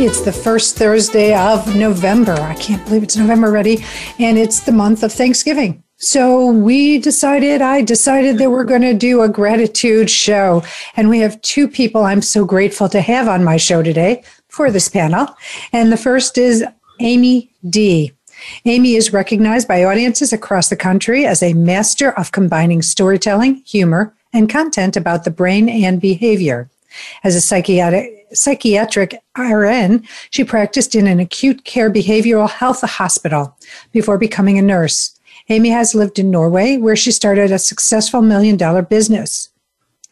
It's the first Thursday of November. I can't believe it's November already. And it's the month of Thanksgiving. So we decided, I decided that we're going to do a gratitude show. And we have two people I'm so grateful to have on my show today for this panel. And the first is Amy Dee. Amy is recognized by audiences across the country as a master of combining storytelling, humor, and content about the brain and behavior. As a psychiatric psychiatric RN, she practiced in an acute care behavioral health hospital before becoming a nurse. Amy has lived in Norway, where she started a successful million dollar business.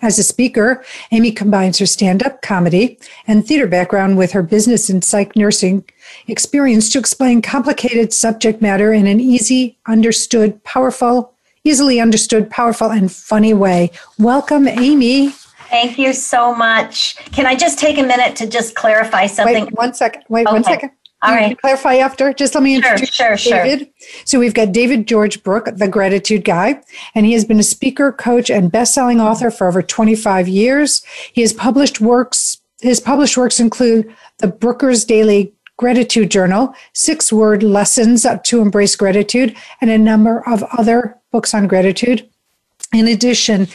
As a speaker, Amy combines her stand up comedy and theater background with her business and psych nursing experience to explain complicated subject matter in an easy, understood, powerful, easily understood, powerful, and funny way. Welcome, Amy. Thank you so much. Can I just take a minute to just clarify something? Wait one second. Wait Okay. one second. All You right. Clarify after. Just let me introduce sure, sure. David. So we've got David George Brooke, the gratitude guy, and he has been a speaker, coach, and best-selling author for over 25 years. He has published works. His published works include the Brooker's Daily Gratitude Journal, Six Word Lessons to Embrace Gratitude, and a number of other books on gratitude. In addition,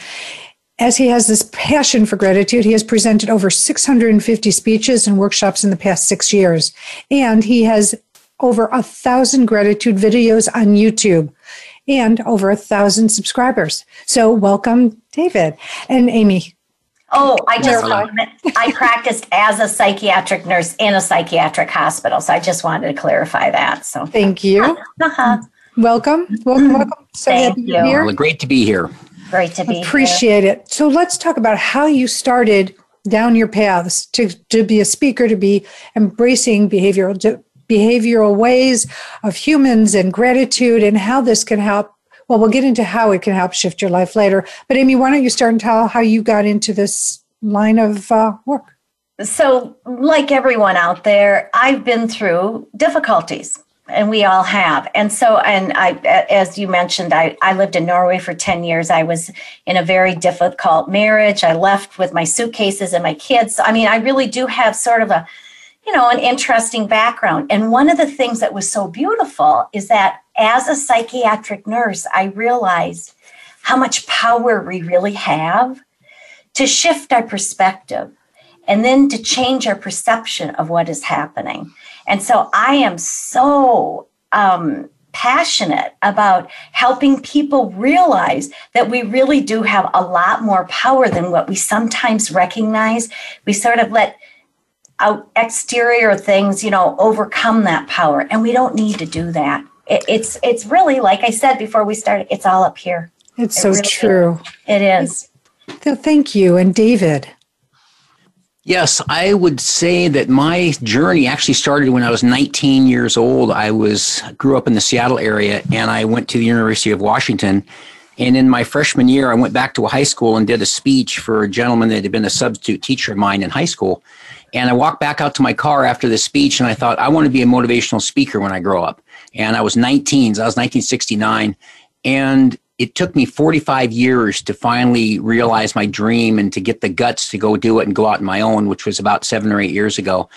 as he has this passion for gratitude, he has presented over 650 speeches and workshops in the past six years. And he has over a thousand gratitude videos on YouTube and over a thousand subscribers. So welcome, David and Amy. Oh, I just I practiced as a psychiatric nurse in a psychiatric hospital, so I just wanted to clarify that. So, Thank you. uh-huh. Welcome. Welcome. Welcome. So Thank happy you. here. Well, great to be here. Great to be here. Appreciate it. So let's talk about how you started down your paths to, to be a speaker, to be embracing behavioral to behavioral ways of humans and gratitude and how this can help. Well, we'll get into how it can help shift your life later. But Amy, why don't you start and tell how you got into this line of uh, work? So, like everyone out there, I've been through difficulties, and we all have. And so, and I, as you mentioned, I, I lived in Norway for 10 years. I was in a very difficult marriage. I left with my suitcases and my kids. I mean, I really do have sort of a, you know, an interesting background. And one of the things that was so beautiful is that as a psychiatric nurse, I realized how much power we really have to shift our perspective and then to change our perception of what is happening. And so I am so um, passionate about helping people realize that we really do have a lot more power than what we sometimes recognize. We sort of let out exterior things, you know, overcome that power, and we don't need to do that. It, it's it's really like I said before we started. It's all up here. It's It so really true. It is. Thank you. And David. Yes, I would say that my journey actually started when I was 19 years old. I was grew up in the Seattle area and I went to the University of Washington. And in my freshman year, I went back to a high school and did a speech for a gentleman that had been a substitute teacher of mine in high school. And I walked back out to my car after the speech and I thought, I want to be a motivational speaker when I grow up. And I was 19, so I was 1969. And it took me 45 years to finally realize my dream and to get the guts to go do it and go out on my own, which was about seven or eight years ago.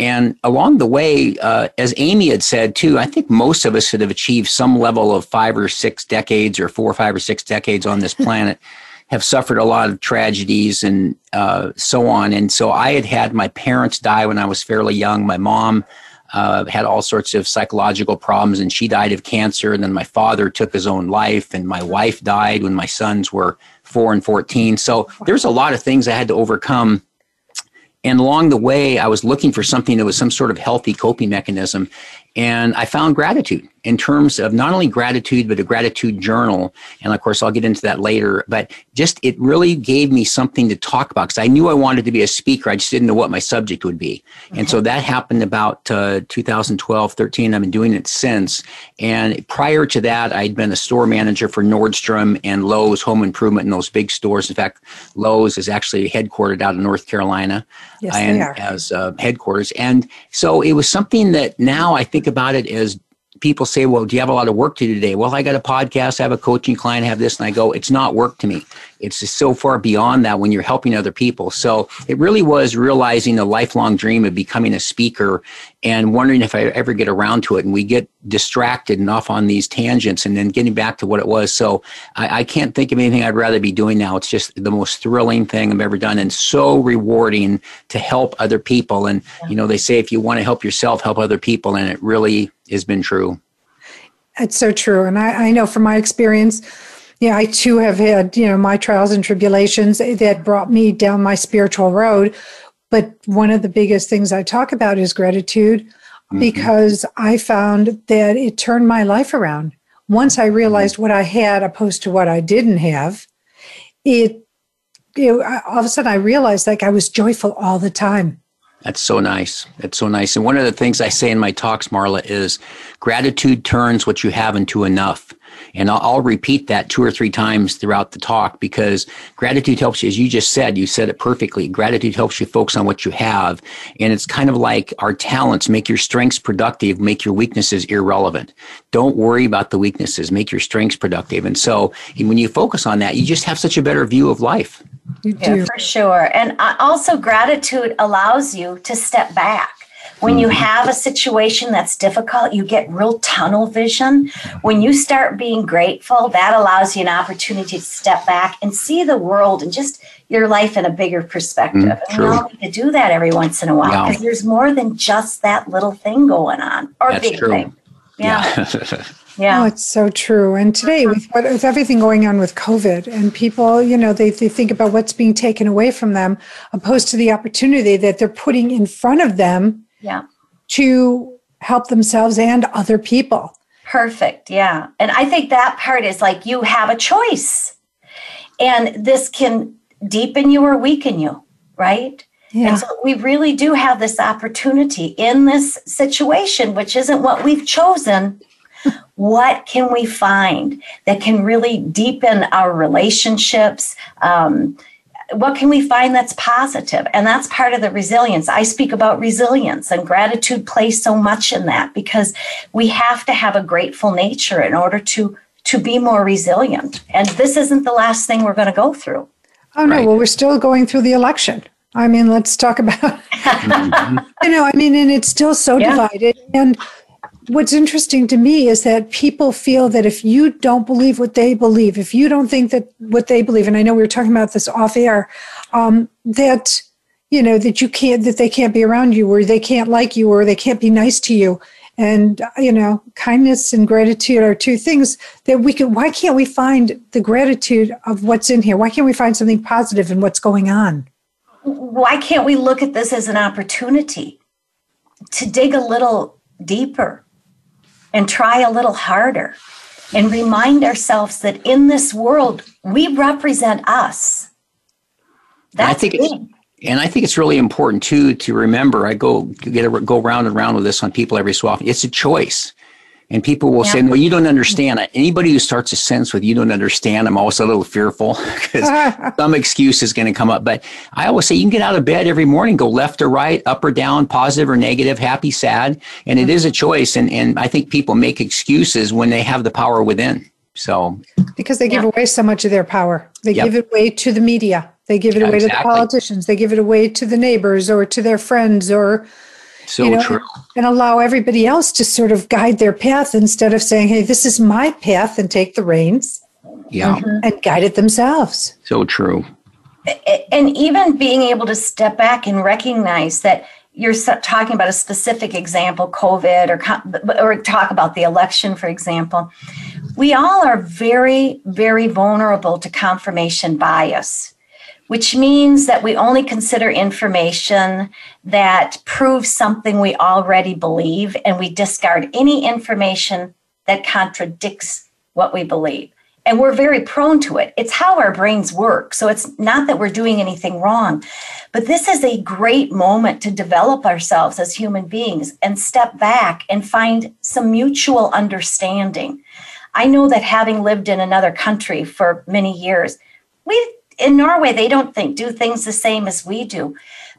And along the way, uh, as Amy had said too, I think most of us that have achieved some level of five or six decades or four or five or six decades on this planet have suffered a lot of tragedies and uh, so on. And so I had had my parents die when I was fairly young. My mom uh, had all sorts of psychological problems and she died of cancer. And then my father took his own life, and my wife died when my sons were four and 14. So there's a lot of things I had to overcome. And along the way, I was looking for something that was some sort of healthy coping mechanism. And I found gratitude. In terms of not only gratitude, but a gratitude journal. And of course, I'll get into that later. But just it really gave me something to talk about because I knew I wanted to be a speaker. I just didn't know what my subject would be. Okay. And so that happened about uh, 2012, 13. I've been doing it since. And prior to that, I'd been a store manager for Nordstrom and Lowe's Home Improvement in those big stores. In fact, Lowe's is actually headquartered out of North Carolina yes, and as uh, headquarters. And so it was something that now I think about it as people say, well, do you have a lot of work to do today? Well, I got a podcast, I have a coaching client, I have this, and I go, it's not work to me. It's just so far beyond that when you're helping other people. So it really was realizing a lifelong dream of becoming a speaker and wondering if I ever get around to it. And we get distracted and off on these tangents and then getting back to what it was. So I, I can't think of anything I'd rather be doing now. It's just the most thrilling thing I've ever done and so rewarding to help other people. And, you know, they say if you want to help yourself, help other people. And it really has been true. It's so true. And I, I know from my experience, yeah, I too have had, you know, my trials and tribulations that brought me down my spiritual road. But one of the biggest things I talk about is gratitude mm-hmm. because I found that it turned my life around. Once I realized what I had opposed to what I didn't have, it, it all of a sudden I realized like I was joyful all the time. That's so nice. That's so nice. And one of the things I say in my talks, Marla, is gratitude turns what you have into enough. And I'll, I'll, repeat that two or three times throughout the talk because gratitude helps you, as you just said, you said it perfectly. Gratitude helps you focus on what you have. And it's kind of like our talents make your strengths productive, make your weaknesses irrelevant. Don't worry about the weaknesses, make your strengths productive. And so when you focus on that, you just have such a better view of life. You do. Yeah, for sure. And uh, also, gratitude allows you to step back. When you mm-hmm. have a situation that's difficult, you get real tunnel vision. When you start being grateful, that allows you an opportunity to step back and see the world and just your life in a bigger perspective. Mm, and we all need to do that every once in a while because there's more than just that little thing going on or that's big true. thing. Yeah. yeah. Yeah. Oh, it's so true. And today, uh-huh. with what with everything going on with COVID, and people, you know, they, they think about what's being taken away from them, opposed to the opportunity that they're putting in front of them yeah. to help themselves and other people. Perfect. Yeah. And I think that part is like you have a choice. And this can deepen you or weaken you, right? Yeah. And so we really do have this opportunity in this situation, which isn't what we've chosen what can we find that can really deepen our relationships? Um, what can we find that's positive? And that's part of the resilience. I speak about resilience, and gratitude plays so much in that because we have to have a grateful nature in order to to be more resilient. And this isn't the last thing we're going to go through. Oh no, right. well we're still going through the election. I mean, let's talk about you know, I mean, and it's still so yeah. divided and what's interesting to me is that people feel that if you don't believe what they believe, if you don't think that what they believe, and I know we were talking about this off air, um, that you know that you can't, that they can't be around you, or they can't like you, or they can't be nice to you. And you know, kindness and gratitude are two things that we can. Why can't we find the gratitude of what's in here? Why can't we find something positive in what's going on? Why can't we look at this as an opportunity to dig a little deeper and try a little harder and remind ourselves that in this world, we represent us. That's I think big. and I think it's really important too to remember. I go get a, go round and round with this on people every so often. It's a choice. And people will yeah. say, "No, you don't understand." Anybody who starts a sentence with "you don't understand," I'm always a little fearful because some excuse is going to come up. But I always say, you can get out of bed every morning, go left or right, up or down, positive or negative, happy, sad, and it mm-hmm. is a choice. And and I think people make excuses when they have the power within. So because they give yeah. away so much of their power, they yep. give it away to the media, they give it away exactly. to the politicians, they give it away to the neighbors or to their friends or so you know, true. And allow everybody else to sort of guide their path instead of saying, hey, this is my path and take the reins. Yeah. Mm-hmm. And guide it themselves. So true. And even being able to step back and recognize that you're talking about a specific example, COVID, or, or talk about the election, for example. We all are very, very vulnerable to confirmation bias which means that we only consider information that proves something we already believe and we discard any information that contradicts what we believe. And we're very prone to it. It's how our brains work. So it's not that we're doing anything wrong, but this is a great moment to develop ourselves as human beings and step back and find some mutual understanding. I know that having lived in another country for many years, we in Norway they don't think do things the same as we do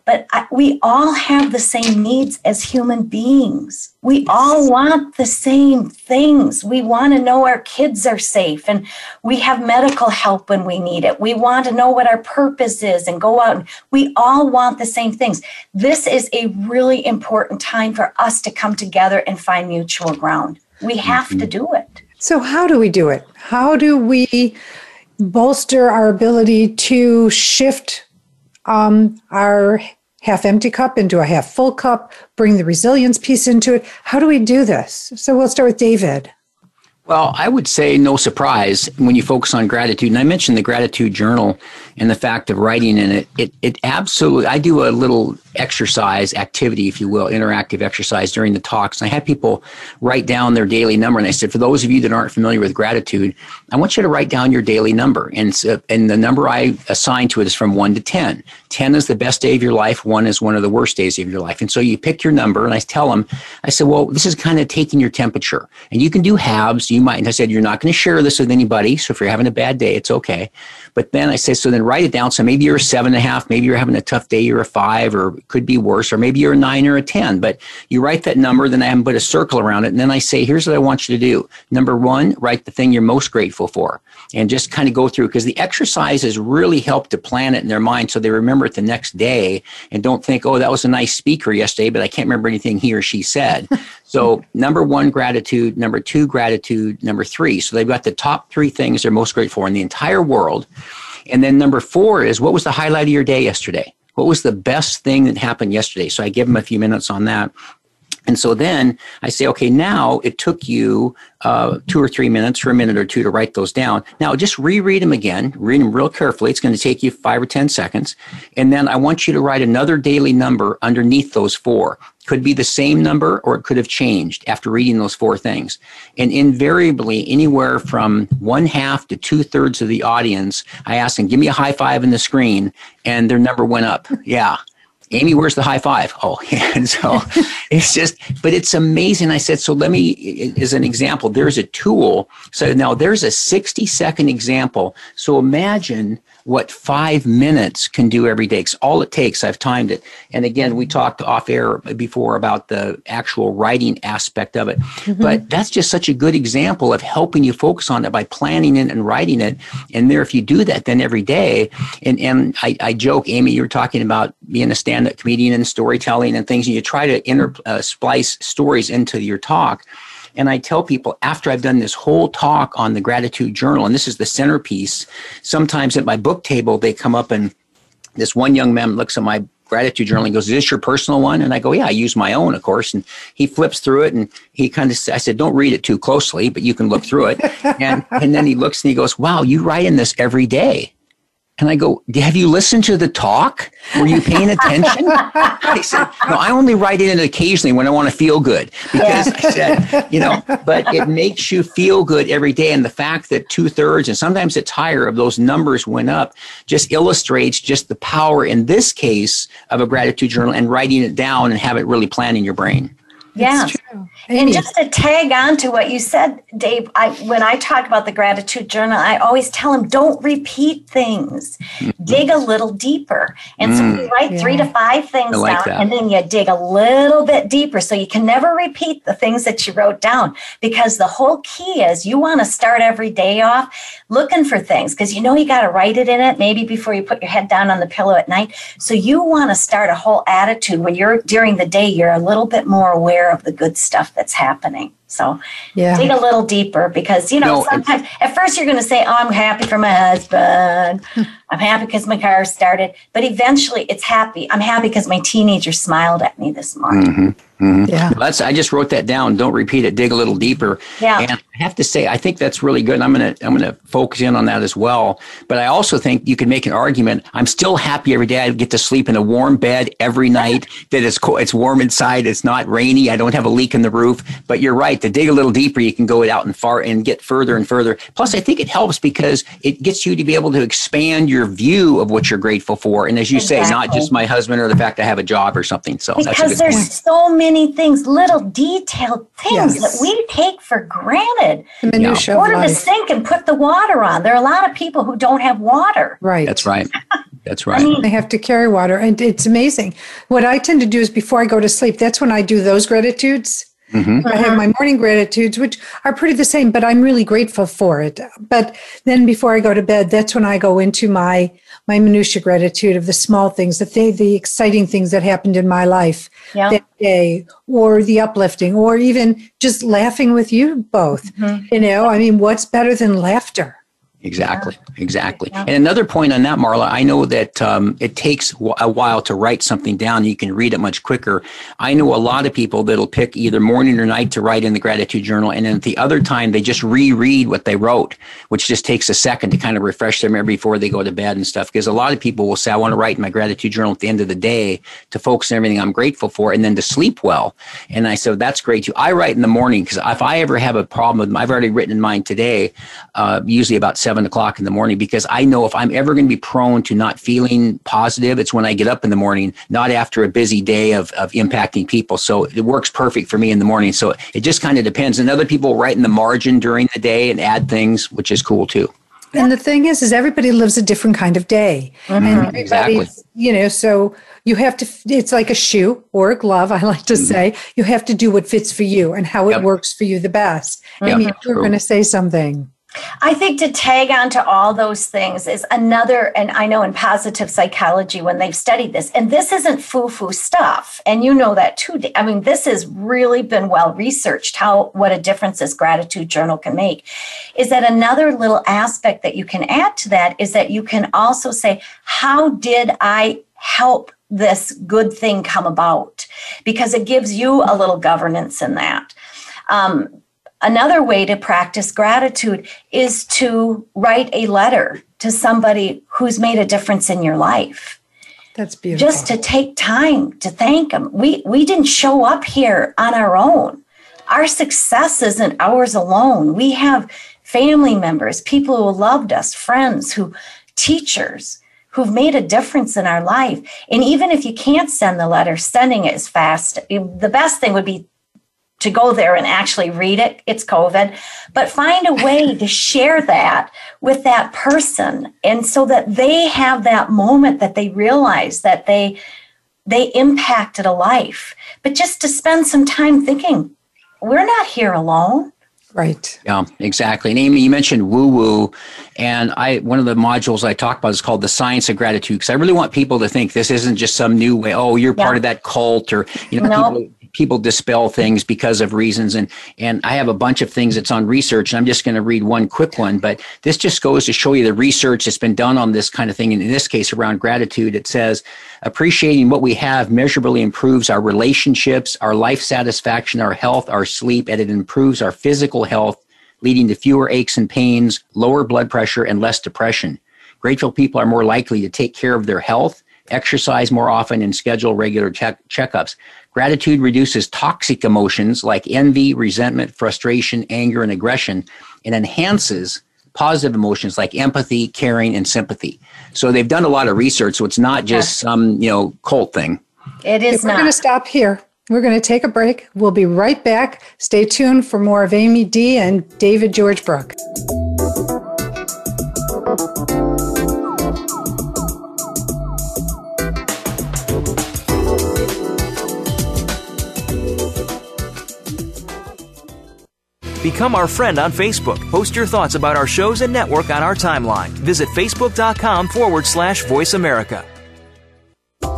but I, we all have the same needs as human beings. We all want the same things. We want to know our kids are safe and we have medical help when we need it. We want to know what our purpose is and go out. And we all want the same things. This is a really important time for us to come together and find mutual ground. We have mm-hmm. to do it. So, how do we do it? How do we bolster our ability to shift um, our half empty cup into a half full cup, bring the resilience piece into it. How do we do this? So we'll start with David. Well, I would say no surprise when you focus on gratitude. And I mentioned the gratitude journal and the fact of writing in it. It, it absolutely, I do a little exercise activity, if you will, interactive exercise during the talks. And I had people write down their daily number. And I said, for those of you that aren't familiar with gratitude, I want you to write down your daily number. And, and the number I assign to it is from one to 10. 10 is the best day of your life. One is one of the worst days of your life. And so you pick your number and I tell them, I said, well, this is kind of taking your temperature and you can do halves. You might, and I said, you're not going to share this with anybody. So if you're having a bad day, it's okay. But then I say, so then write it down. So maybe you're a seven and a half, maybe you're having a tough day, you're a five, or could be worse, or maybe you're a nine or a 10. But you write that number, then I have put a circle around it. And then I say, here's what I want you to do. Number one, write the thing you're most grateful for and just kind of go through because the exercises really help to plan it in their mind so they remember it the next day and don't think, oh, that was a nice speaker yesterday, but I can't remember anything he or she said. so, number one, gratitude. Number two, gratitude. Number three. So, they've got the top three things they're most grateful for in the entire world. And then number four is what was the highlight of your day yesterday? What was the best thing that happened yesterday? So I give them a few minutes on that. And so then I say, okay, now it took you uh, two or three minutes or a minute or two to write those down. Now just reread them again, read them real carefully. It's going to take you five or 10 seconds. And then I want you to write another daily number underneath those four. Could be the same number or it could have changed after reading those four things. And invariably, anywhere from one half to two thirds of the audience, I ask them, give me a high five in the screen, and their number went up. Yeah. Amy, where's the high five? Oh, and so it's just, but it's amazing. I said, so let me, as an example, there's a tool. So now there's a 60 second example. So imagine what five minutes can do every day. It's all it takes. I've timed it. And again, we talked off air before about the actual writing aspect of it. Mm-hmm. But that's just such a good example of helping you focus on it by planning it and writing it. And there, if you do that, then every day, and, and I, I joke, Amy, you were talking about being a stand up comedian and storytelling and things, and you try to inter, uh, splice stories into your talk. And I tell people after I've done this whole talk on the gratitude journal, and this is the centerpiece, sometimes at my book table, they come up and this one young man looks at my gratitude journal and goes, Is this your personal one? And I go, Yeah, I use my own, of course. And he flips through it and he kind of I said, Don't read it too closely, but you can look through it. and and then he looks and he goes, Wow, you write in this every day. And I go, Have you listened to the talk? Were you paying attention? I said, No, I only write in it occasionally when I want to feel good. Because I said, you know, but it makes you feel good every day. And the fact that two thirds and sometimes it's higher of those numbers went up just illustrates just the power in this case of a gratitude journal and writing it down and have it really plan in your brain. Yeah. And just to tag on to what you said, Dave, I when I talk about the gratitude journal, I always tell them don't repeat things. Mm-hmm. Dig a little deeper. And mm. so you write yeah. three to five things like down that. and then you dig a little bit deeper. So you can never repeat the things that you wrote down because the whole key is you want to start every day off looking for things because you know you got to write it in it maybe before you put your head down on the pillow at night. So you want to start a whole attitude when you're during the day, you're a little bit more aware aware of the good stuff that's happening. So yeah. dig a little deeper because, you know, no, sometimes at first you're going to say, oh, I'm happy for my husband. I'm happy because my car started. But eventually it's happy. I'm happy because my teenager smiled at me this morning. Mm-hmm. Mm-hmm. Yeah. That's, I just wrote that down. Don't repeat it. Dig a little deeper. Yeah. And I have to say, I think that's really good. I'm going to, I'm going to focus in on that as well. But I also think you can make an argument. I'm still happy every day. I get to sleep in a warm bed every night that it's cool. It's warm inside. It's not rainy. I don't have a leak in the roof, but you're right to dig a little deeper, you can go it out and far and get further and further. Plus, I think it helps because it gets you to be able to expand your view of what you're grateful for. And as you exactly. say, not just my husband or the fact I have a job or something. So that's it. because there's point. so many things, little detailed things yes. that we take for granted. The minutia Order the sink and put the water on. There are a lot of people who don't have water. Right. That's right. That's right. I mean, they have to carry water. And it's amazing. What I tend to do is before I go to sleep, that's when I do those gratitudes. Mm-hmm. I have my morning gratitudes, which are pretty the same, but I'm really grateful for it. But then before I go to bed, that's when I go into my my minutia gratitude of the small things, the th- the exciting things that happened in my life yeah. that day, or the uplifting, or even just laughing with you both. Mm-hmm. You know, I mean, what's better than laughter? Exactly, exactly. And another point on that, Marla, I know that um, it takes a while to write something down. You can read it much quicker. I know a lot of people that'll pick either morning or night to write in the gratitude journal, and then at the other time they just reread what they wrote, which just takes a second to kind of refresh their memory before they go to bed and stuff. Because a lot of people will say, "I want to write in my gratitude journal at the end of the day to focus on everything I'm grateful for, and then to sleep well." And I said, "That's great too." I write in the morning because if I ever have a problem with, I've already written in mine today, uh, usually about seven seven o'clock in the morning because I know if I'm ever going to be prone to not feeling positive, it's when I get up in the morning, not after a busy day of, of impacting people. So it works perfect for me in the morning. So it just kind of depends. And other people write in the margin during the day and add things, which is cool too. And the thing is, is everybody lives a different kind of day, mm-hmm. and exactly. you know, so you have to. It's like a shoe or a glove. I like to mm-hmm. say you have to do what fits for you and how it works for you the best. Yep. I mean, you're going to say something. I think to tag on to all those things is another, and I know in positive psychology when they've studied this, and this isn't foo foo stuff. And you know that too. I mean, this has really been well researched how what a difference this gratitude journal can make. Is that another little aspect that you can add to that is that you can also say, How did I help this good thing come about? Because it gives you a little governance in that. Um, Another way to practice gratitude is to write a letter to somebody who's made a difference in your life. That's beautiful. Just to take time to thank them. We we didn't show up here on our own. Our success isn't ours alone. We have family members, people who loved us, friends who teachers who've made a difference in our life. And even if you can't send the letter, sending it is fast. The best thing would be to go there and actually read it. It's COVID, but find a way to share that with that person. And so that they have that moment that they realize that they, they impacted a life, but just to spend some time thinking, we're not here alone. Right. Yeah, exactly. And Amy, you mentioned woo woo, and I one of the modules I talk about is called the science of gratitude because I really want people to think this isn't just some new way. Oh, you're yeah. part of that cult, or you know, nope. people people dispel things because of reasons. And and I have a bunch of things that's on research and I'm just going to read one quick one but this just goes to show you the research that's been done on this kind of thing. And in this case around gratitude it says appreciating what we have measurably improves our relationships our life satisfaction our health our sleep and it improves our physical health leading to fewer aches and pains lower blood pressure and less depression. Grateful people are more likely to take care of their health exercise more often and schedule regular check- checkups Gratitude reduces toxic emotions like envy, resentment, frustration, anger, and aggression, and enhances positive emotions like empathy, caring, and sympathy. So they've done a lot of research, so it's not just some, you know, cult thing. It is not. We're going to stop here. We're going to take a break. We'll be right back. Stay tuned for more of Amy Dee and David George Brooke. Become our friend on Facebook. Post your thoughts about our shows and network on our timeline. Visit facebook.com forward slash voice America.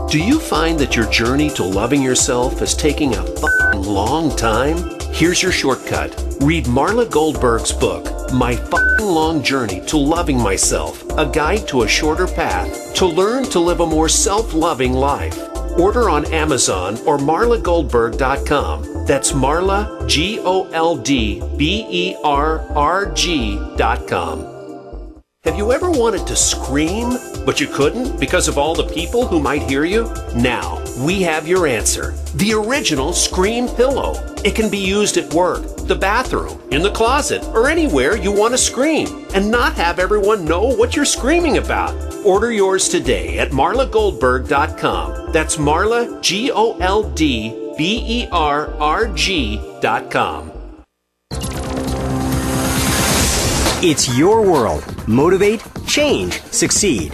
Do you find that your journey to loving yourself is taking a fucking long time? Here's your shortcut. Read Marla Goldberg's book, My Fing Long Journey to Loving Myself, a guide to a shorter path to learn to live a more self loving life. Order on Amazon or marlagoldberg.com. That's Marla, G O L D B E R R G.com. Have you ever wanted to scream? But you couldn't because of all the people who might hear you? Now, we have your answer. The original Scream Pillow. It can be used at work, the bathroom, in the closet, or anywhere you want to scream and not have everyone know what you're screaming about. Order yours today at marlagoldberg.com. That's Marla, G O L D B E R R G.com. It's your world. Motivate, change, succeed.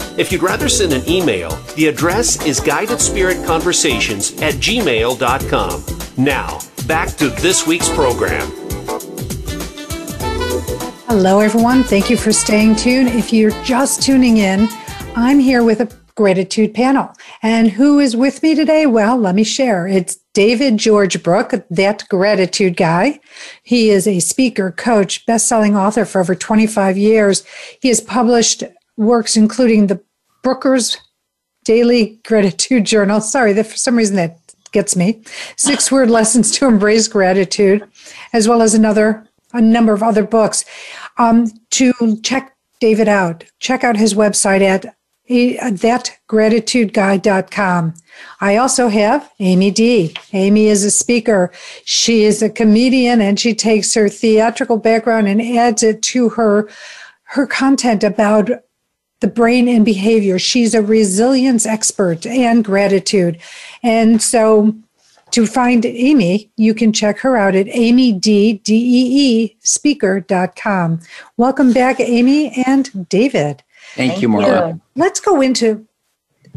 If you'd rather send an email, the address is guidedspiritconversations at gmail.com. Now, back to this week's program. Hello, everyone. Thank you for staying tuned. If you're just tuning in, I'm here with a gratitude panel. And who is with me today? Well, let me share. It's David George Brooke, that gratitude guy. He is a speaker, coach, best-selling author for over 25 years. He has published works including the Brooker's Daily Gratitude Journal. Sorry, that for some reason that gets me. Six word lessons to embrace gratitude, as well as another a number of other books. Um, to check David out, check out his website at thatgratitudeguy.com. I also have Amy Dee. Amy is a speaker. She is a comedian and she takes her theatrical background and adds it to her her content about the brain and behavior. She's a resilience expert and gratitude. And so to find Amy, you can check her out at amydeespeaker.com. Welcome back, Amy and David. Thank, Thank you, Marla. You. Let's go into.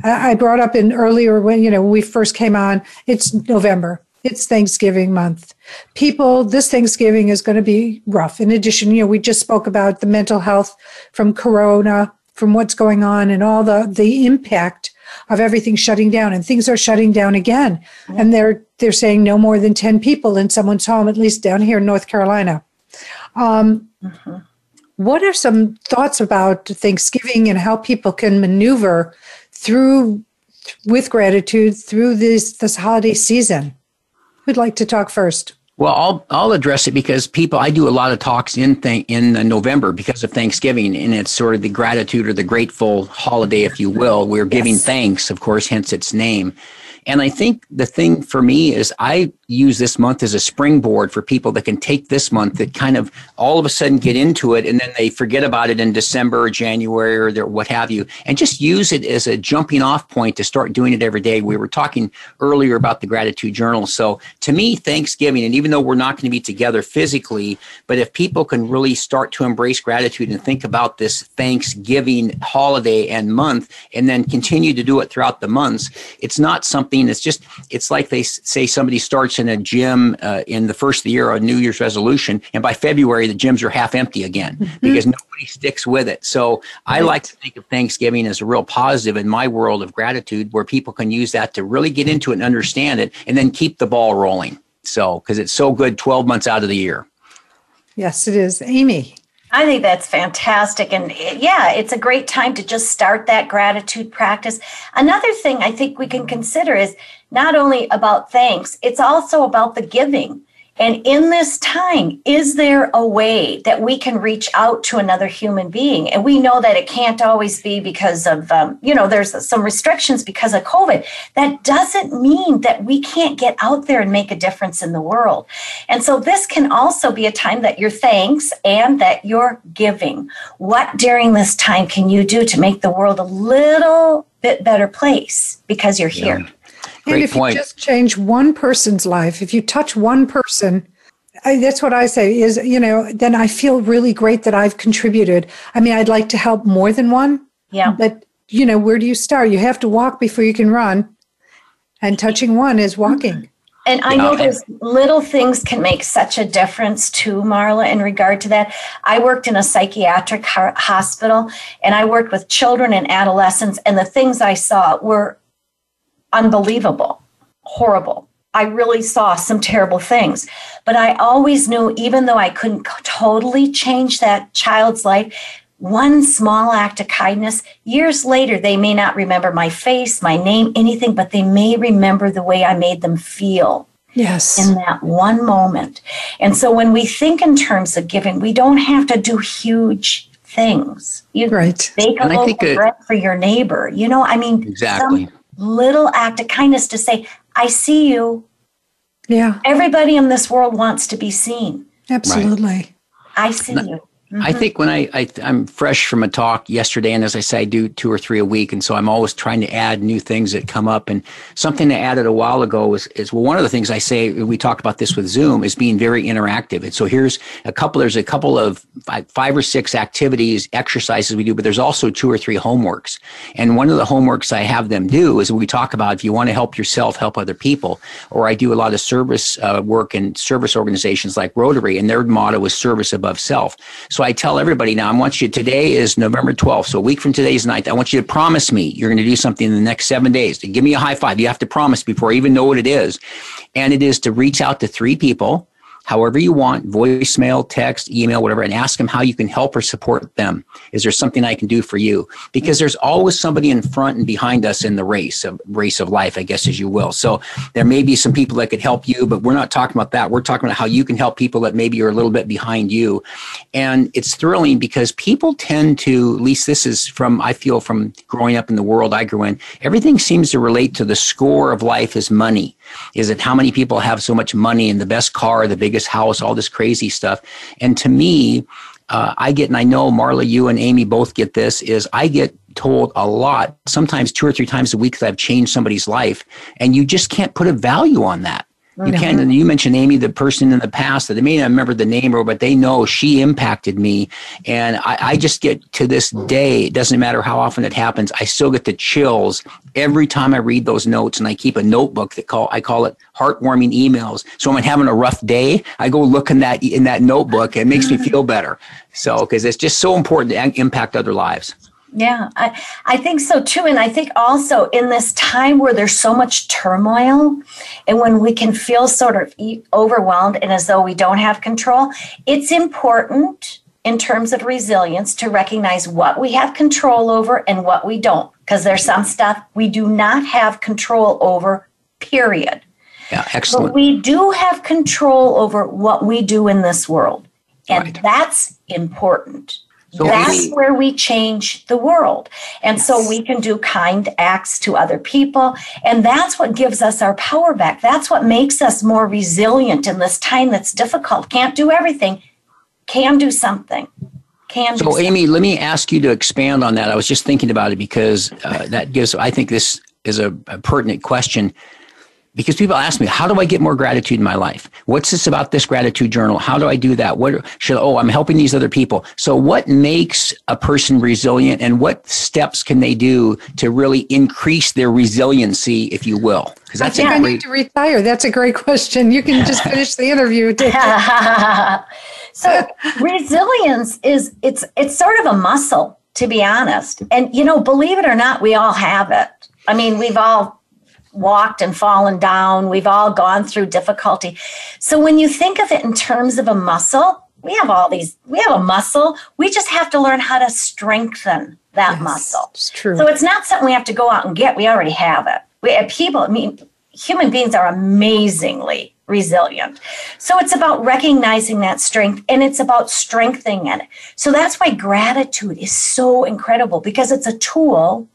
I brought up in earlier when you know we first came on. It's November. It's Thanksgiving month. People, this Thanksgiving is going to be rough. In addition, you know, we just spoke about the mental health from Corona, from what's going on, and all the the impact of everything shutting down. And things are shutting down again. Mm-hmm. And they're they're saying no more than ten people in someone's home, at least down here in North Carolina. Um, mm-hmm what are some thoughts about Thanksgiving and how people can maneuver through with gratitude through this this holiday season? Who'd like to talk first? Well, I'll I'll address it because people I do a lot of talks in th- in November because of Thanksgiving and it's sort of the gratitude or the grateful holiday, if you will. We're giving yes. thanks, of course, hence its name. And I think the thing for me is I use this month as a springboard for people that can take this month that kind of all of a sudden get into it and then they forget about it in December or January or what have you, and just use it as a jumping off point to start doing it every day. We were talking earlier about the gratitude journal. So to me, Thanksgiving, and even though we're not going to be together physically, but if people can really start to embrace gratitude and think about this Thanksgiving holiday and month and then continue to do it throughout the months, it's not something that's just, it's like they say somebody starts in a gym uh, in the first of the year, a New Year's resolution, and by February the gyms are half empty again mm-hmm. because nobody sticks with it. So I like to think of Thanksgiving as a real positive in my world of gratitude, where people can use that to really get into it and understand it, and then keep the ball rolling. So because it's so good, twelve months out of the year. Yes, it is, Amy. I think that's fantastic. And yeah, it's a great time to just start that gratitude practice. Another thing I think we can consider is not only about thanks, it's also about the giving. And in this time, is there a way that we can reach out to another human being? And we know that it can't always be because of, um, you know, there's some restrictions because of COVID. That doesn't mean that we can't get out there and make a difference in the world. And so this can also be a time that you're thanks and that you're giving. What during this time can you do to make the world a little bit better place because you're here? Yeah. Great and if point. you just change one person's life, if you touch one person, I, that's what I say is, you know, then I feel really great that I've contributed. I mean, I'd like to help more than one. Yeah. But, you know, where do you start? You have to walk before you can run. And touching one is walking. And I know those little things can make such a difference too, Marla, in regard to that. I worked in a psychiatric hospital and I worked with children and adolescents, and the things I saw were unbelievable, horrible. I really saw some terrible things. But I always knew, even though I couldn't totally change that child's life, one small act of kindness, years later, they may not remember my face, my name, anything, but they may remember the way I made them feel. Yes. In that one moment. And so when we think in terms of giving, we don't have to do huge things. You right. bake a loaf of bread for your neighbor. You know, I mean, exactly. Little act of kindness to say, I see you. Yeah. Everybody in this world wants to be seen. Absolutely. Right. I see you. Mm-hmm. I think when I, I am fresh from a talk yesterday, and as I say, I do two or three a week, and so I'm always trying to add new things that come up. And something I added a while ago is, is well, one of the things I say we talked about this with Zoom is being very interactive. And so here's a couple. There's a couple of five, five or six activities, exercises we do, but there's also two or three homeworks. And one of the homeworks I have them do is we talk about if you want to help yourself, help other people. Or I do a lot of service uh, work in service organizations like Rotary, and their motto is service above self. So I tell everybody now, I want you, today is November 12th. So a week from today's night, I want you to promise me you're going to do something in the next seven days. Give me a high five. You have to promise before I even know what it is. And it is to reach out to three people however you want voicemail, text, email, whatever, and ask them how you can help or support them. Is there something I can do for you? Because there's always somebody in front and behind us in the race of race of life, I guess, as you will. So there may be some people that could help you, but we're not talking about that. We're talking about how you can help people that maybe are a little bit behind you. And it's thrilling because people tend to, at least this is from, I feel from growing up in the world I grew in, everything seems to relate to the score of life is money. Is it how many people have so much money and the best car, the biggest house, all this crazy stuff? And to me, uh, I get, and I know Marla, you and Amy both get this, is I get told a lot, sometimes two or three times a week that I've changed somebody's life, and you just can't put a value on that. You no. can. And you mentioned Amy, the person in the past that they may not remember the name or, but they know she impacted me. And I, I, just get to this day, it doesn't matter how often it happens, I still get the chills every time I read those notes. And I keep a notebook that call I call it heartwarming emails. So when I'm having a rough day, I go look in that in that notebook. It makes me feel better. So because it's just so important to impact other lives. Yeah, I, I think so too. And I think also in this time where there's so much turmoil and when we can feel sort of overwhelmed and as though we don't have control, it's important in terms of resilience to recognize what we have control over and what we don't. Because there's some stuff we do not have control over, period. Yeah, excellent. But we do have control over what we do in this world. And right. that's important. So That's we, where we change the world. And yes. so we can do kind acts to other people. And that's what gives us our power back. That's what makes us more resilient in this time that's difficult. Can't do everything, can do something. Can so, Amy, let me ask you to expand on that. I was just thinking about it because uh, that gives, I think this is a, a pertinent question because people ask me, how do I get more gratitude in my life? What's this about this gratitude journal? How do I do that? What should, oh, I'm helping these other people. So what makes a person resilient and what steps can they do to really increase their resiliency, if you will? Because that's I think great, I need to retire. That's a great question. You can just finish the interview. so resilience is, it's, it's sort of a muscle, to be honest. And, you know, believe it or not, we all have it. I mean, we've all walked and fallen down. We've all gone through difficulty. So when you think of it in terms of a muscle, we have all these, we have a muscle. We just have to learn how to strengthen that yes, muscle. It's true. So it's not something we have to go out and get. We already have it. We have people, I mean, human beings are amazingly resilient. So it's about recognizing that strength and it's about strengthening it. So that's why gratitude is so incredible because it's a tool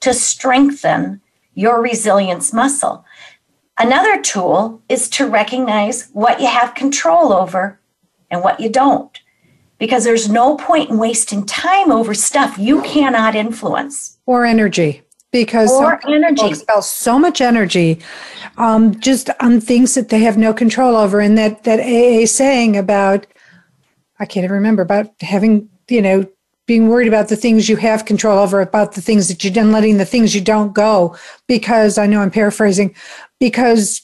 to strengthen your resilience muscle. Another tool is to recognize what you have control over and what you don't. Because there's no point in wasting time over stuff you cannot influence. Or energy. Because or energy. spell so much energy um, just on things that they have no control over. And that, that AA saying about, I can't even remember, about having, you know, being worried about the things you have control over, about the things that you done, letting the things you don't go, because I know I'm paraphrasing, because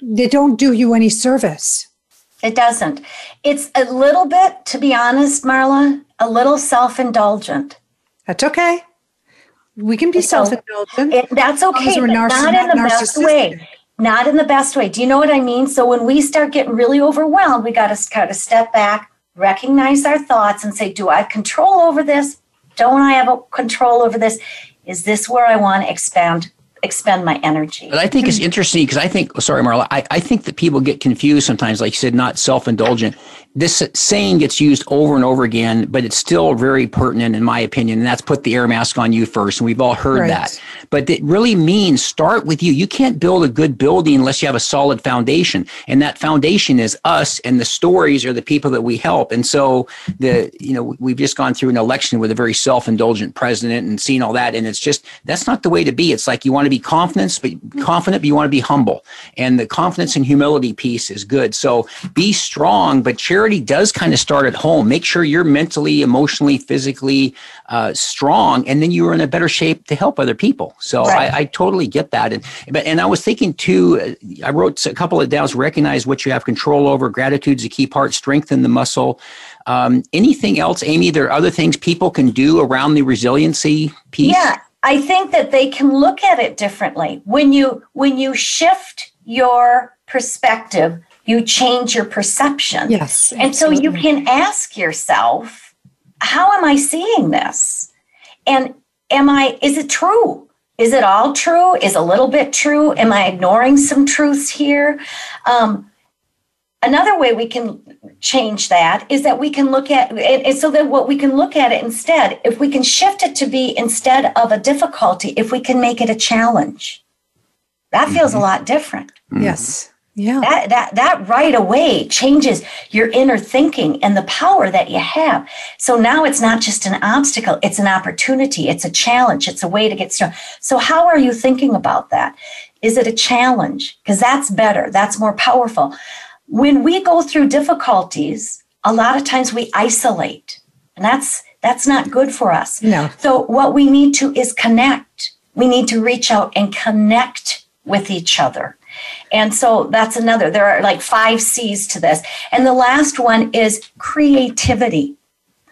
they don't do you any service. It doesn't. It's a little bit, to be honest, Marla, a little self indulgent. That's okay. We can be self-indulgent. That's okay, but narciss- not in the best way. Not in the best way. Do you know what I mean? So when we start getting really overwhelmed, we got to kind of step back, recognize our thoughts, and say, "Do I have control over this? Don't I have a control over this? Is this where I want to expand expend my energy?" But I think it's hmm. interesting because I think, sorry, Marla, I, I think that people get confused sometimes, like you said, not self indulgent. This saying gets used over and over again, but it's still very pertinent, in my opinion. And that's put the air mask on you first. And we've all heard Right. that. But it really means start with you. You can't build a good building unless you have a solid foundation. And that foundation is us, and the stories are the people that we help. And so, the you know, we've just gone through an election with a very self indulgent president and seen all that. And it's just, that's not the way to be. It's like you want to be confident, but mm-hmm. confident, but you want to be humble. And the confidence and humility piece is good. So be strong, but charity does kind of start at home. Make sure you're mentally, emotionally, physically uh, strong, and then you're in a better shape to help other people. So Right. I, I totally get that. And but and I was thinking too. uh, I wrote a couple of downs. Recognize what you have control over. Gratitude's a key part. Strengthen the muscle. Um, anything else, Amy? There are other things people can do around the resiliency piece. Yeah, I think that they can look at it differently. When you when you shift your perspective, you change your perception. Yes, And so you can ask yourself, how am I seeing this? And am I is it true? Is it all true? Is a little bit true? Am I ignoring some truths here? Um, another way we can change that is that we can look at and so that what we can look at it instead if we can shift it to be instead of a difficulty if we can make it a challenge that feels a lot different Yes. Yeah. that that that right away changes your inner thinking and the power that you have. So now it's not just an obstacle it's an opportunity it's a challenge it's a way to get started so how are you thinking about that? Is it a challenge? Because that's better that's more powerful. When we go through difficulties a lot of times we isolate and that's that's not good for us. No. so what we need to is connect. We need to reach out and connect with each other and so that's another. There are like five C's to this. And the last one is creativity.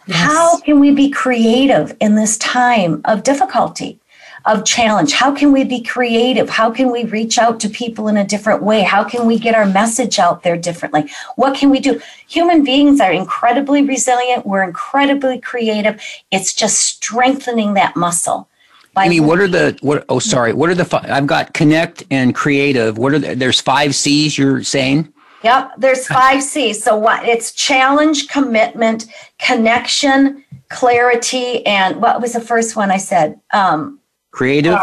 How can we be creative in this time of difficulty, of challenge? How can we be creative? How can we reach out to people in a different way? How can we get our message out there differently? What can we do? Human beings are incredibly resilient. We're incredibly creative. It's just strengthening that muscle. By Amy, what are the what? Oh, sorry. What are the? fi- I've got connect and creative. What are the, there's five C's you're saying? Yep, there's five C's. So what it's challenge, commitment, connection, clarity, and what was the first one I said? Um, Creative.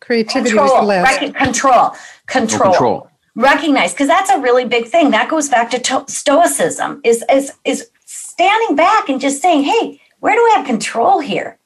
Creativity was the control, last. rec- control, or control, control. Recognize, because that's a really big thing. That goes back to, to stoicism. Is is is standing back and just saying, "Hey, where do I have control here?"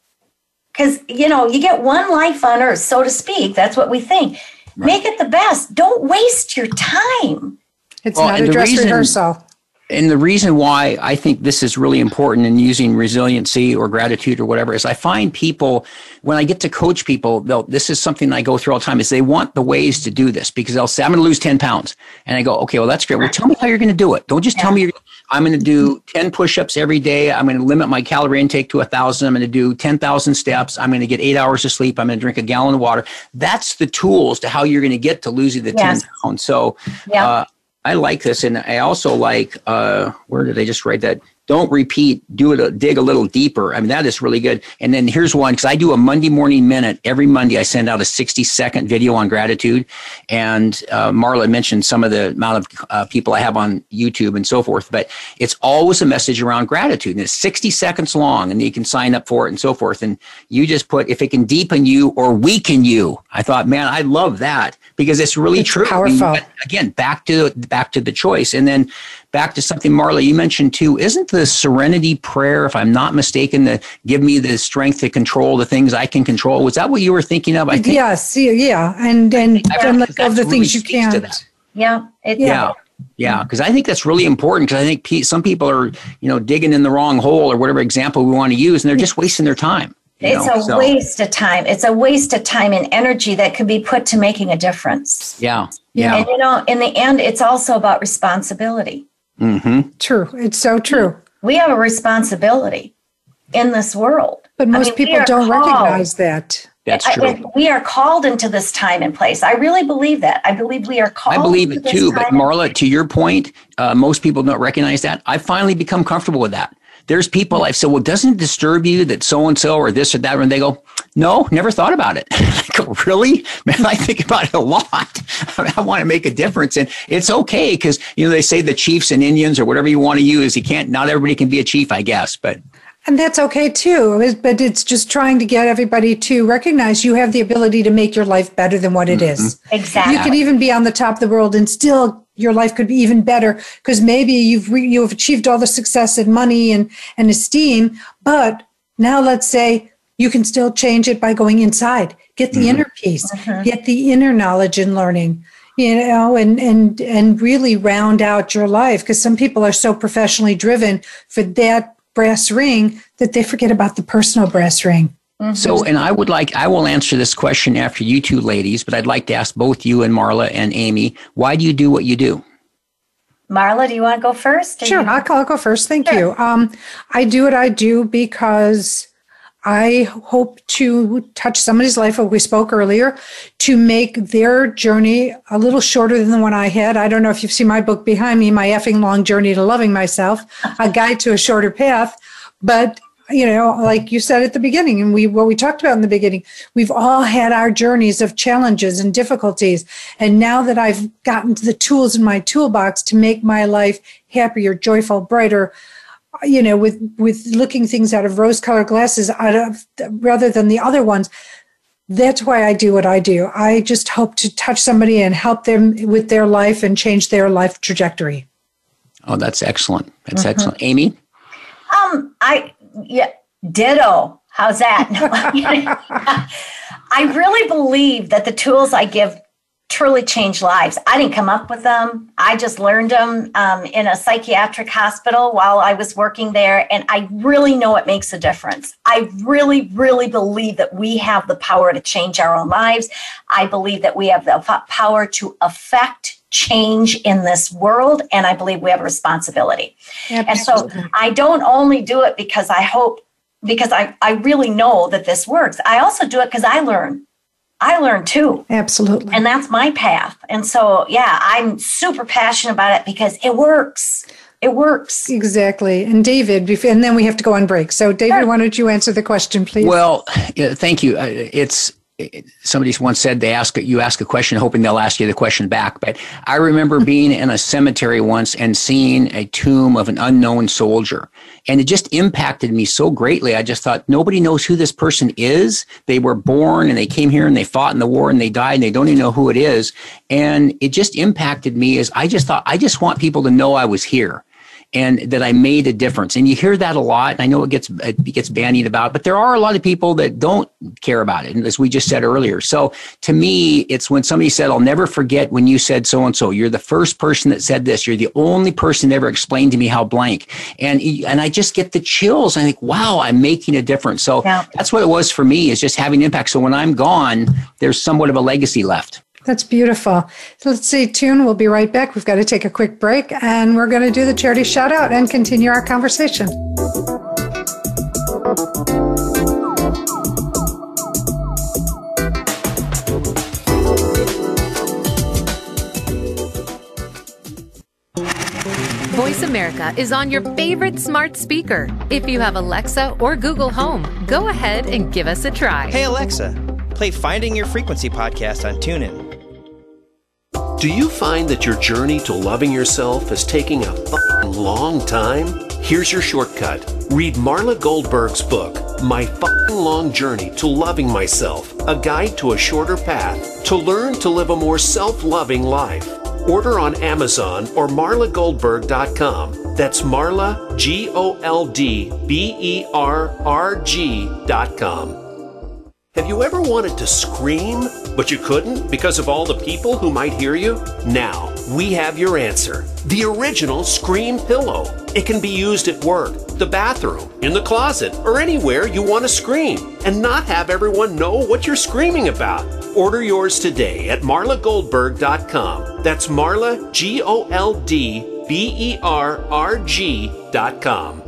Because you know, you get one life on Earth, so to speak. That's what we think. Make it the best. Don't waste your time. It's Well, not a dress reason- rehearsal. And the reason why I think this is really important in using resiliency or gratitude or whatever is I find people when I get to coach people, they'll this is something I go through all the time is they want the ways to do this because they'll say I'm going to lose 10 pounds. And I go okay well that's great. Well tell me how you're going to do it. Don't just tell me you're I'm going to do 10 push-ups every day. I'm going to limit my calorie intake to a thousand. I'm going to do 10,000 steps. I'm going to get eight hours of sleep. I'm going to drink a gallon of water. That's the tools to how you're going to get to losing the 10 pounds. So Yeah. uh, I like this, and I also like. Uh, where did I just write that? Don't repeat. Do it. A, dig a little deeper. I mean, that is really good. And then here's one because I do a Monday morning minute every Monday. I send out a 60 second video on gratitude, and uh, Marla mentioned some of the amount of uh, people I have on YouTube and so forth. But it's always a message around gratitude, and it's 60 seconds long, and you can sign up for it and so forth. And you just put if it can deepen you or weaken you. I thought, man, I love that because it's really It's true. I mean, powerful. again back to back to the choice and then back to something marla you mentioned too isn't the serenity prayer if i'm not mistaken the give me the strength to control the things i can control was that what you were thinking of i think Yes, yeah, yeah, and and I don't let go of that the really things you can't. that. Yeah. It, yeah yeah because i think that's really important because i think pe- some people are you know digging in the wrong hole or whatever example we want to use and they're just wasting their time you It's know, a so, waste of time. It's a waste of time and energy that could be put to making a difference. yeah yeah And you know, in the end, it's also about responsibility. Mm-hmm. True, it's so true. We have a responsibility in this world. But I most mean, people don't called- recognize that. That's true. we are called into this time and place. I really believe that. I believe we are called. I believe it too. But Marla, to your point, uh, most people don't recognize that. I've finally become comfortable with that. There's people I've said, well, doesn't it disturb you that so and so or this or that? And they go, no, never thought about it. I go, really? Man, I think about it a lot. I want to make a difference. And it's okay because, you know, they say the chiefs and Indians or whatever you want to use, you can't, not everybody can be a chief, I guess. But and that's okay too. But it's just trying to get everybody to recognize you have the ability to make your life better than what it is. Mm-hmm. Exactly. You can even be on the top of the world and still your life could be even better because maybe you've re- you've achieved all the success and money and and esteem. But now let's say you can still change it by going inside, get the mm-hmm. inner peace, mm-hmm. get the inner knowledge and learning you know and and and really round out your life because some people are so professionally driven for that brass ring that they forget about the personal brass ring. Mm-hmm. So, and I would like, I will answer this question after you two ladies, but I'd like to ask both you and Marla and Amy, why do you do what you do? Marla, do you want to go first? Sure, you- I'll, I'll, go first. Thank sure. you. Um, I do what I do because I hope to touch somebody's life, like we spoke earlier, to make their journey a little shorter than the one I had. I don't know if you've seen my book behind me, My Effing Long Journey to Loving Myself, a guide to a shorter path. But you know, like you said at the beginning, and we what we talked about in the beginning, we've all had our journeys of challenges and difficulties. And now that I've gotten to the tools in my toolbox to make my life happier, joyful, brighter, you know, with with looking things out of rose-colored glasses, out of rather than the other ones. That's why I do what I do. I just hope to touch somebody and help them with their life and change their life trajectory. Oh, that's excellent. That's mm-hmm. excellent, Amy. Um, I yeah, ditto. How's that? I really believe that the tools I give truly change lives. I didn't come up with them. I just learned them um, in a psychiatric hospital while I was working there. And I really know it makes a difference. I really, really believe that we have the power to change our own lives. I believe that we have the power to affect change in this world. And I believe we have a responsibility. Absolutely. And so I don't only do it because I hope, because I, I really know that this works. I also do it because I learn I learn too. Absolutely. And that's my path. And so, yeah, I'm super passionate about it because it works. It works. Exactly. And David, and then we have to go on break. So, David, sure. why don't you answer the question, please? Well, thank you. It's somebody once said they ask you ask a question hoping they'll ask you the question back. But i remember being in a cemetery once and seeing a tomb of an unknown soldier. And it just impacted me so greatly. I just thought nobody knows who this person is. They were born and they came here and they fought in the war and they died and they don't even know who it is. And it just impacted me as i just thought i just want people to know i was here and that I made a difference. And you hear that a lot. And I know it gets it gets bandied about, but there are a lot of people that don't care about it, as we just said earlier. So to me, it's when somebody said, "I'll never forget when you said so and so." You're the first person that said this. You're the only person that ever explained to me how blank. And and I just get the chills. I think, wow, I'm making a difference. So yeah. that's what it was for me is just having impact. So when I'm gone, there's somewhat of a legacy left. That's beautiful. So let's stay tuned. We'll be right back. We've got to take a quick break and we're going to do the charity shout out and continue our conversation. Voice America is on your favorite smart speaker. If you have Alexa or Google Home, go ahead and give us a try. Hey, Alexa, play Finding Your Frequency podcast on TuneIn. Do you find that your journey to loving yourself is taking a fing long time? Here's your shortcut. Read Marla Goldberrg's book, My Fing Long Journey to Loving Myself, a guide to a shorter path to learn to live a more self-loving life. Order on Amazon or marlagoldberrg.com. That's Marla, G Have you ever wanted to scream, but you couldn't because of all the people who might hear you? Now, we have your answer. The original Scream Pillow. It can be used at work, the bathroom, in the closet, or anywhere you want to scream and not have everyone know what you're screaming about. Order yours today at marlagoldberrg.com. That's Marla, G O L D B E R R G.com.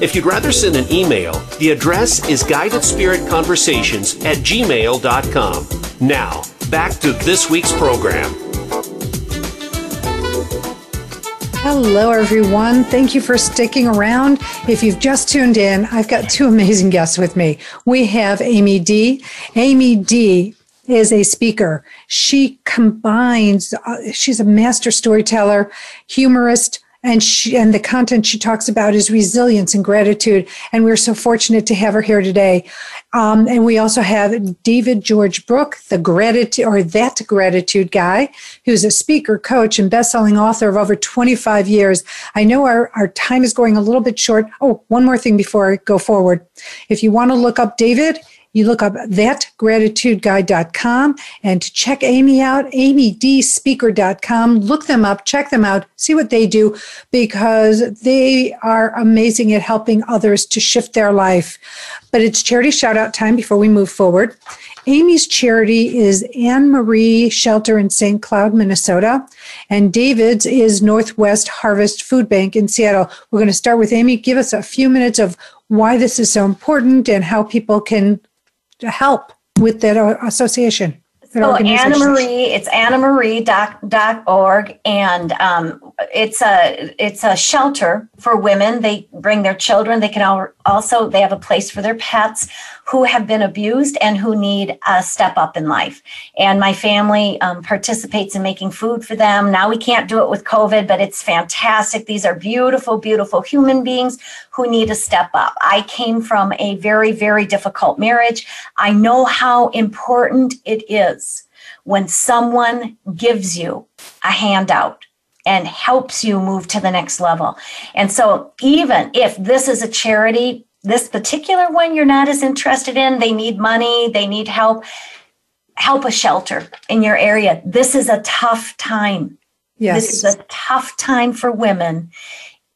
If you'd rather send an email, the address is guidedspiritconversations at gmail.com. Now, back to this week's program. Hello, everyone. Thank you for sticking around. If you've just tuned in, I've got two amazing guests with me. We have Amy Dee. Amy Dee is a speaker. She combines, uh, she's a master storyteller, humorist, and she and the content she talks about is resilience and gratitude. And we're so fortunate to have her here today. Um, and we also have david george brooke the gratitude or that gratitude guy who's a speaker coach and best-selling author of over 25 years. I know our, our time is going a little bit short. Oh one more thing before i go forward. If you want to look up david you look up thatgratitudeguy.com and to check Amy out, amydeespeaker.com. Look them up, check them out, see what they do because they are amazing at helping others to shift their life. But it's charity shout out time before we move forward. Amy's charity is Anna Marie Shelter in St. Cloud, Minnesota, and David's is Northwest Harvest Food Bank in Seattle. We're going to start with Amy. Give us a few minutes of why this is so important and how people can to help with that uh, association? so Anna Marie, it's annamarie.org, and um, it's a it's a shelter for women. They bring their children. They can also they have a place for their pets who have been abused and who need a step up in life. And my family um, participates in making food for them. Now we can't do it with COVID, but it's fantastic. These are beautiful, beautiful human beings who need a step up. I came from a very, very difficult marriage. I know how important it is when someone gives you a handout and helps you move to the next level. And so, even if this is a charity, this particular one you're not as interested in, they need money, they need help, help a shelter in your area. This is a tough time. Yes. This is a tough time for women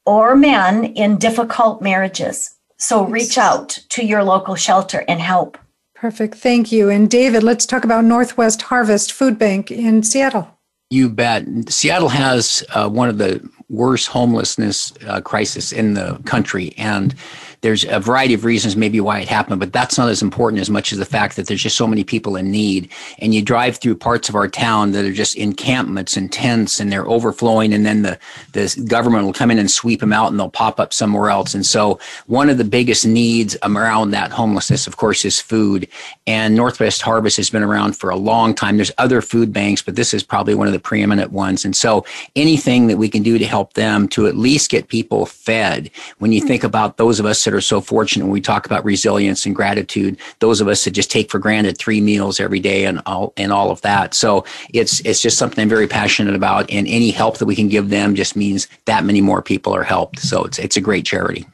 or men in difficult marriages. So reach out to your local shelter and help. Perfect. Thank you. And David, let's talk about Northwest Harvest Food Bank in Seattle. You bet. Seattle has uh, one of the worst homelessness uh, crisis in the country, and there's a variety of reasons maybe why it happened, but that's not as important as much as the fact that there's just so many people in need. And you drive through parts of our town that are just encampments and tents and they're overflowing. And then the, the government will come in and sweep them out and they'll pop up somewhere else. And so one of the biggest needs around that homelessness, of course, is food. And Northwest Harvest has been around for a long time. There's other food banks, but this is probably one of the preeminent ones. And so anything that we can do to help them to at least get people fed, when you think about those of us that are so fortunate when we talk about resilience and gratitude, those of us that just take for granted three meals every day and all and all of that. So it's it's just something I'm very passionate about. And any help that we can give them just means that many more people are helped. So it's it's a great charity.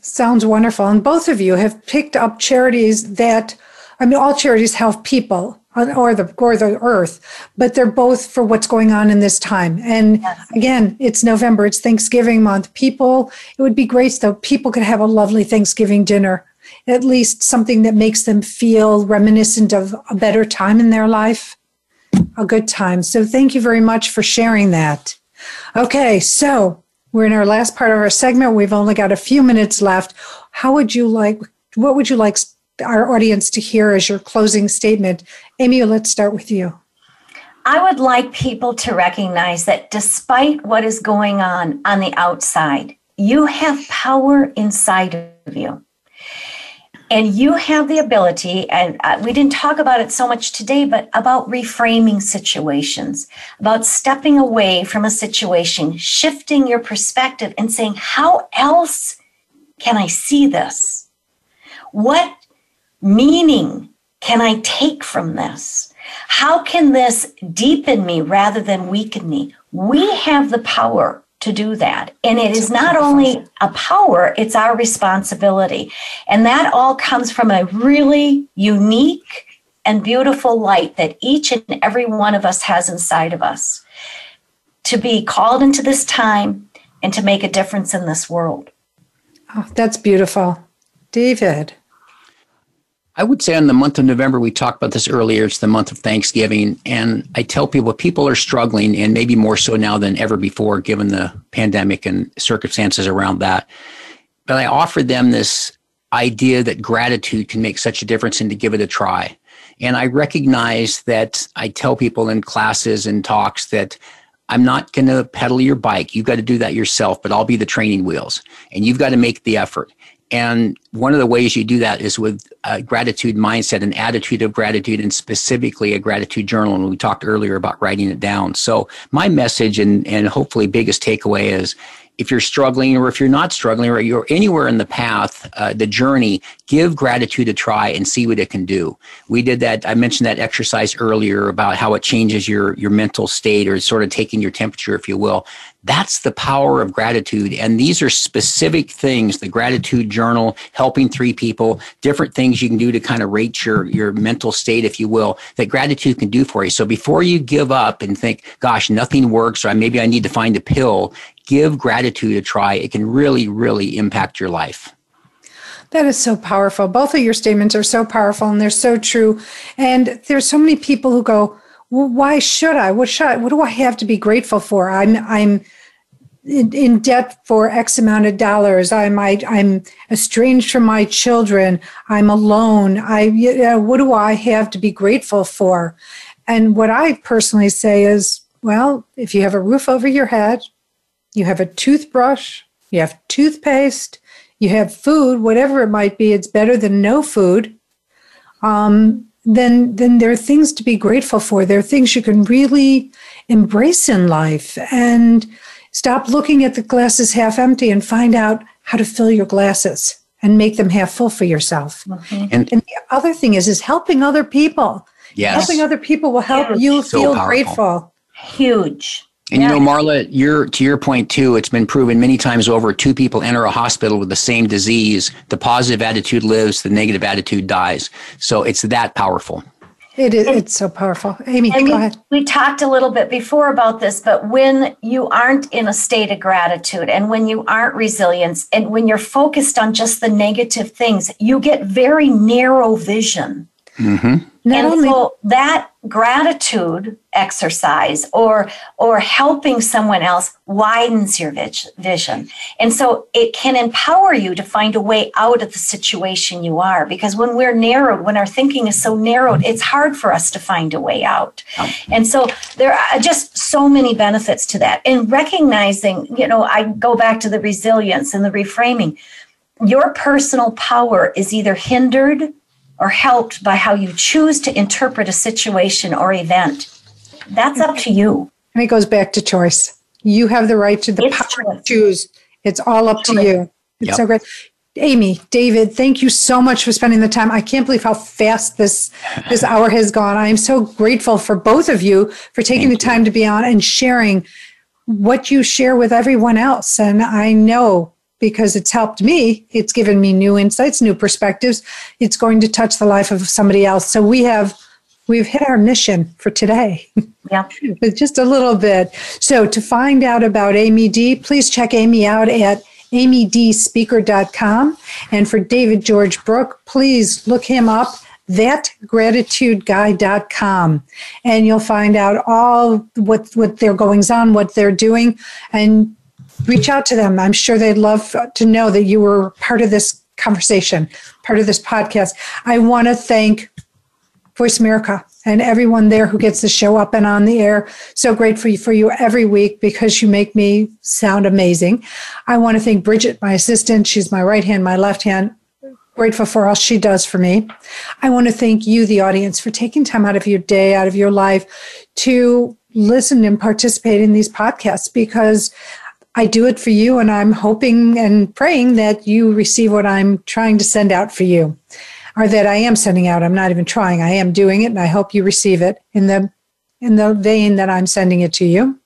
Sounds wonderful. And both of you have picked up charities that I mean all charities help people or the or the earth but they're both for what's going on in this time. And yes. again it's november it's thanksgiving month. People it would be great though people could have a lovely thanksgiving dinner at least something that makes them feel reminiscent of a better time in their life a good time. So thank you very much for sharing that. Okay so we're in our last part of our segment. We've only got a few minutes left. How would you like what would you like our audience to hear as your closing statement. Amy, let's start with you. I would like people to recognize that despite what is going on on the outside, you have power inside of you. And you have the ability, and uh, we didn't talk about it so much today, but about reframing situations, about stepping away from a situation, shifting your perspective, and saying, How else can I see this? What meaning can I take from this? How can this deepen me rather than weaken me? We have the power to do that. And it is not only a power, it's our responsibility. And that all comes from a really unique and beautiful light that each and every one of us has inside of us to be called into this time and to make a difference in this world. Oh, that's beautiful. David. I would say in the month of November, we talked about this earlier, it's the month of Thanksgiving. And I tell people people are struggling, and maybe more so now than ever before, given the pandemic and circumstances around that. But I offered them this idea that gratitude can make such a difference and to give it a try. And I recognize that I tell people in classes and talks that I'm not going to pedal your bike. You've got to do that yourself, but I'll be the training wheels and you've got to make the effort. And one of the ways you do that is with a gratitude mindset, an attitude of gratitude, and specifically a gratitude journal. And we talked earlier about writing it down. So my message and, and hopefully biggest takeaway is if you're struggling or if you're not struggling or you're anywhere in the path, uh, the journey, give gratitude a try and see what it can do. We did that. I mentioned that exercise earlier about how it changes your, your mental state or sort of taking your temperature, if you will. That's the power of gratitude. And these are specific things, the gratitude journal, helping three people, different things you can do to kind of rate your, your mental state, if you will, that gratitude can do for you. So before you give up and think, gosh, nothing works, or maybe I need to find a pill, give gratitude a try. It can really, really impact your life. That is so powerful. Both of your statements are so powerful and they're so true. And there's so many people who go, well, why should I? What should I? What do I have to be grateful for? I'm I'm in, debt for X amount of dollars. I'm I, am i am estranged from my children. I'm alone. I you know, what do I have to be grateful for? And what I personally say is, well, if you have a roof over your head, you have a toothbrush, you have toothpaste, you have food, whatever it might be, it's better than no food. Um, then then there are things to be grateful for. There are things you can really embrace in life and stop looking at the glasses half empty and find out how to fill your glasses and make them half full for yourself. Mm-hmm. And, and, the other thing is is helping other people. Yes. Helping other people will help Huge. you so feel powerful. grateful. Huge. And yeah. you know, Marla, you're, to your point too, it's been proven many times over two people enter a hospital with the same disease. The positive attitude lives, the negative attitude dies. So it's that powerful. It is, it's so powerful. Amy, go we, ahead. We talked a little bit before about this, but when you aren't in a state of gratitude and when you aren't resilient and when you're focused on just the negative things, you get very narrow vision. Mm-hmm. Not and only- so that gratitude exercise or or helping someone else widens your vision. And so it can empower you to find a way out of the situation you are because when we're narrowed when our thinking is so narrowed it's hard for us to find a way out. And so there are uh, just so many benefits to that. And recognizing you know i go back to the resilience and the reframing. Your personal power is either hindered or helped by how you choose to interpret a situation or event. That's up to you. And it goes back to choice. You have the right to the it's power choice. to choose. It's all up to you. It's yep. so great. Amy, David, thank you so much for spending the time. I can't believe how fast this this hour has gone. I am so grateful for both of you for taking thank the time you. to be on and sharing what you share with everyone else. And I know because it's helped me. It's given me new insights, new perspectives. It's going to touch the life of somebody else. So we have we've hit our mission for today. Yeah. just a little bit. So to find out about Amy Dee, please check Amy out at amydeespeaker.com. And for David George Brooke, please look him up thatgratitudeguy.com and you'll find out all what what their goings on what they're doing and reach out to them. I'm sure they'd love to know that you were part of this conversation, part of this podcast. I want to thank Voice America and everyone there who gets the show up and on the air. So great for for you every week because you make me sound amazing. I want to thank Bridget, my assistant. She's my right hand, my left hand. Grateful for all she does for me. I want to thank you, the audience, for taking time out of your day, out of your life to listen and participate in these podcasts because I do it for you, and I'm hoping and praying that you receive what I'm trying to send out for you, or that I am sending out. I'm not even trying. I am doing it, and I hope you receive it in the in the vein that I'm sending it to you.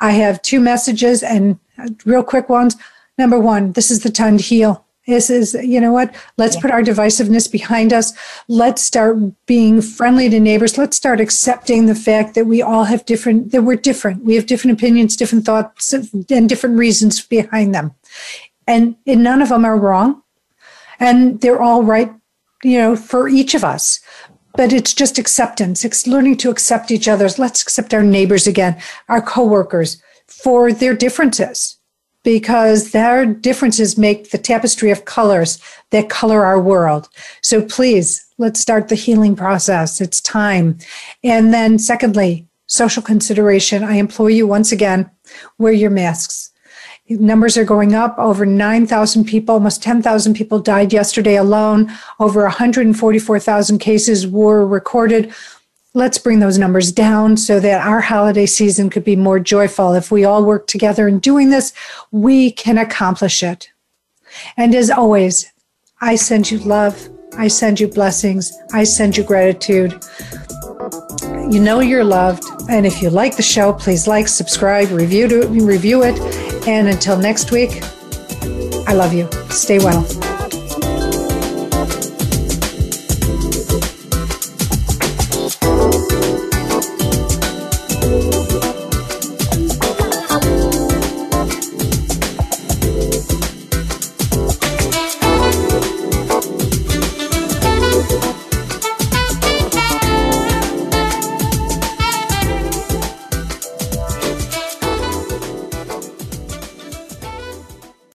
I have two messages and real quick ones. Number one, this is the time to heal. This is, you know what? Let's yeah. put our divisiveness behind us. Let's start being friendly to neighbors. Let's start accepting the fact that we all have different, that we're different. We have different opinions, different thoughts, and different reasons behind them. And, and none of them are wrong. And they're all right, you know, for each of us but it's just acceptance. It's learning to accept each other's. Let's accept our neighbors again, our coworkers for their differences because their differences make the tapestry of colors that color our world. So please, let's start the healing process. It's time. And then, secondly, social consideration. I implore you once again wear your masks. Numbers are going up. Over 9,000 people, almost 10,000 people died yesterday alone. Over 144,000 cases were recorded let's bring those numbers down so that our holiday season could be more joyful. If we all work together in doing this, we can accomplish it. And as always, I send you love. I send you blessings. I send you gratitude. You know you're loved. And if you like the show, please like, subscribe, review, to, review it. And until next week, I love you. Stay well.